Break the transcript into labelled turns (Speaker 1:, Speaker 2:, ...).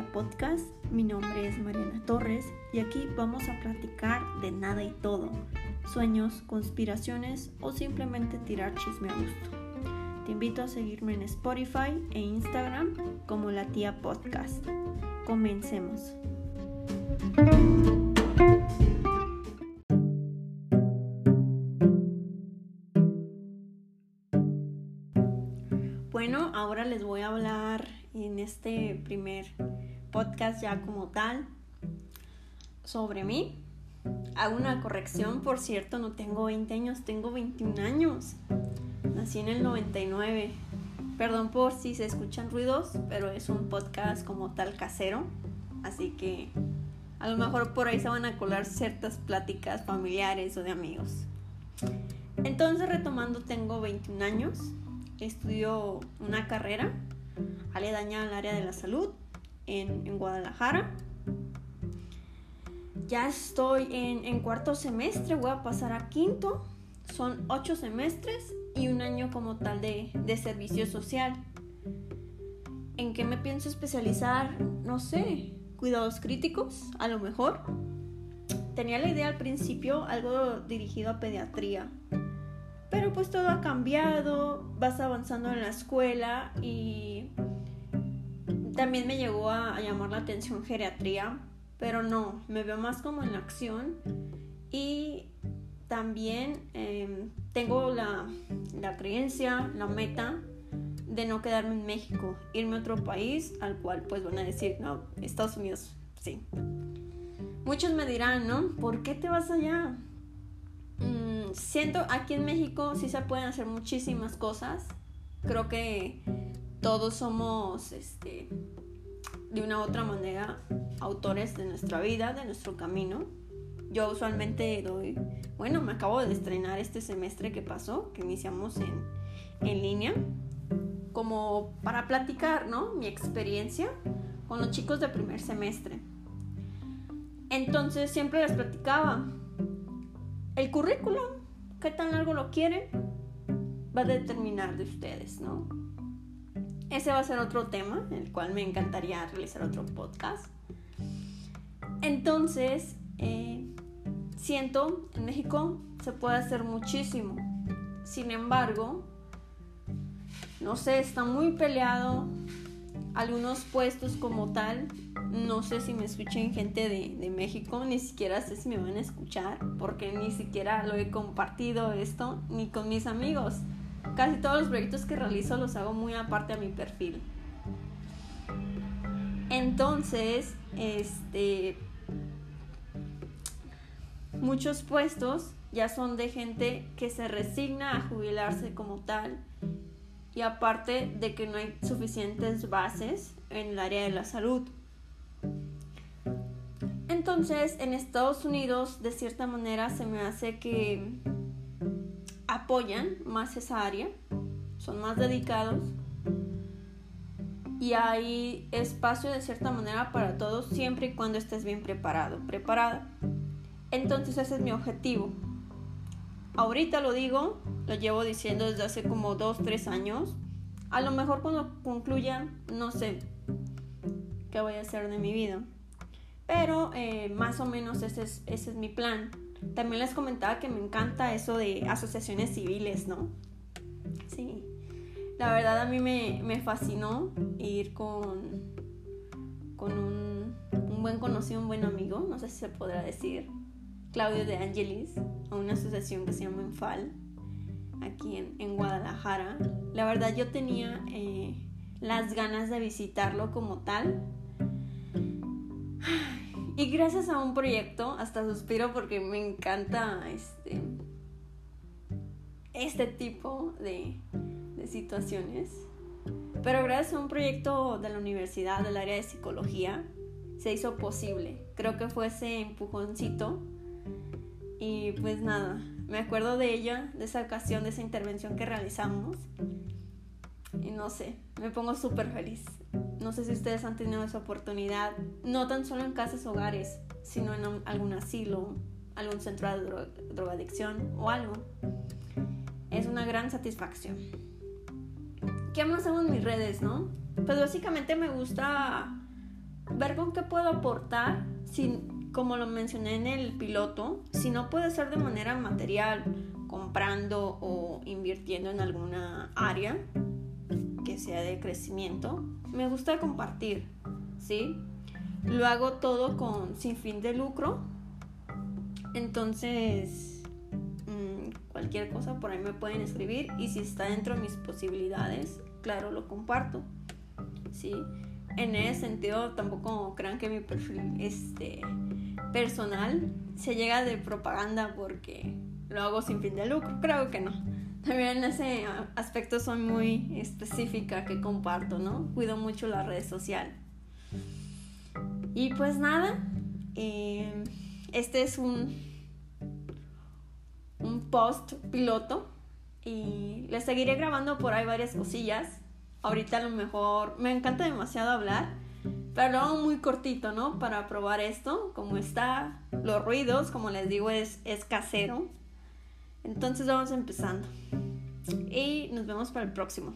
Speaker 1: Podcast. Mi nombre es Mariana Torres y aquí vamos a platicar de nada y todo, sueños, conspiraciones o simplemente tirar chisme a gusto. Te invito a seguirme en Spotify e Instagram como La Tía Podcast. Comencemos. Bueno, ahora les voy a hablar en este primer podcast ya como tal sobre mí. Hago una corrección, por cierto, no tengo 20 años, tengo 21 años. Nací en el 99. Perdón por si se escuchan ruidos, pero es un podcast como tal casero. Así que a lo mejor por ahí se van a colar ciertas pláticas familiares o de amigos. Entonces, retomando, tengo 21 años. Estudio una carrera aledaña al área de la salud en, Guadalajara. Ya estoy en, cuarto semestre, voy a pasar a quinto. Son ocho semestres y un año como tal de, de servicio social. ¿En qué me pienso especializar? No sé, cuidados críticos, a lo mejor. Tenía la idea al principio algo dirigido a pediatría, pero pues todo ha cambiado, vas avanzando en la escuela y también me llegó a, llamar la atención geriatría, pero no, me veo más como en la acción y también em, tengo la, la creencia, la meta de no quedarme en México, irme a otro país al cual pues van a decir, no, Estados Unidos, sí. Muchos me dirán, ¿no? ¿Por qué te vas allá? Siento, aquí en México sí se pueden hacer muchísimas cosas. Creo que todos somos, este, de una u otra manera, autores de nuestra vida, de nuestro camino. Yo usualmente doy, bueno, me acabo de estrenar este semestre que pasó, que iniciamos en, en línea, como para platicar, ¿no? Mi experiencia con los chicos de primer semestre. Entonces siempre les platicaba el currículum, qué tan largo lo quieren, va a determinar de ustedes, ¿no? Ese va a ser otro tema, el cual me encantaría realizar otro podcast. Entonces, eh, siento, en México se puede hacer muchísimo. Sin embargo, no sé, está muy peleado algunos puestos como tal. No sé si me escuchen gente de, de, México, ni siquiera sé si me van a escuchar, porque ni siquiera lo he compartido esto, ni con mis amigos casi todos los proyectos que realizo los hago muy aparte a mi perfil. Entonces, este muchos puestos ya son de gente que se resigna a jubilarse como tal y aparte de que no hay suficientes bases en el área de la salud. Entonces, en Estados Unidos, de cierta manera, se me hace que apoyan más esa área, son más dedicados y hay espacio de cierta manera para todos siempre y cuando estés bien preparado, preparada. Entonces ese es mi objetivo. Ahorita lo digo, lo llevo diciendo desde hace como 2, 3 años. A lo mejor cuando concluya, no sé qué voy a hacer de mi vida. Pero eh, más o menos ese es, ese es mi plan. También les comentaba que me encanta eso de asociaciones civiles, ¿no? Sí. La verdad a mí me, fascinó ir con, con un, buen conocido, un buen amigo, no sé si se podrá decir, Claudio de Angelis, a una asociación que se llama Enfal, aquí en, Guadalajara. La verdad yo tenía eh, las ganas de visitarlo como tal. Y gracias a un proyecto, hasta suspiro porque me encanta este, este tipo de, de situaciones. Pero gracias a un proyecto de la universidad, del área de psicología, se hizo posible. Creo que fue ese empujoncito. Y pues nada, me acuerdo de ella, de esa ocasión, de esa intervención que realizamos. Y no sé, me pongo súper feliz. No sé si ustedes han tenido esa oportunidad, no tan solo en casas hogares, sino en algún asilo, algún centro de drogadicción o algo. Es una gran satisfacción. ¿Qué más hago en mis redes, no? Pues básicamente me gusta ver con qué puedo aportar, sin, como lo mencioné en el piloto, si no puede ser de manera material, comprando o invirtiendo en alguna área que sea de crecimiento, me gusta compartir, ¿sí? Lo hago todo con sin fin de lucro. Entonces, mm, cualquier cosa por ahí me pueden escribir y si está dentro de mis posibilidades, claro, lo comparto. ¿Sí? En ese sentido, tampoco crean que mi perfil este, personal se llega de propaganda porque lo hago sin fin de lucro. Creo que no. También en ese aspecto soy muy específica que comparto, ¿no? Cuido mucho las redes sociales. Y pues nada, eh, este es un, un post piloto y les seguiré grabando por ahí varias cosillas. Ahorita a lo mejor me encanta demasiado hablar, pero lo hago muy cortito, ¿no? Para probar esto, como está, los ruidos, como les digo, es, es casero. Entonces vamos empezando. Y nos vemos para el próximo.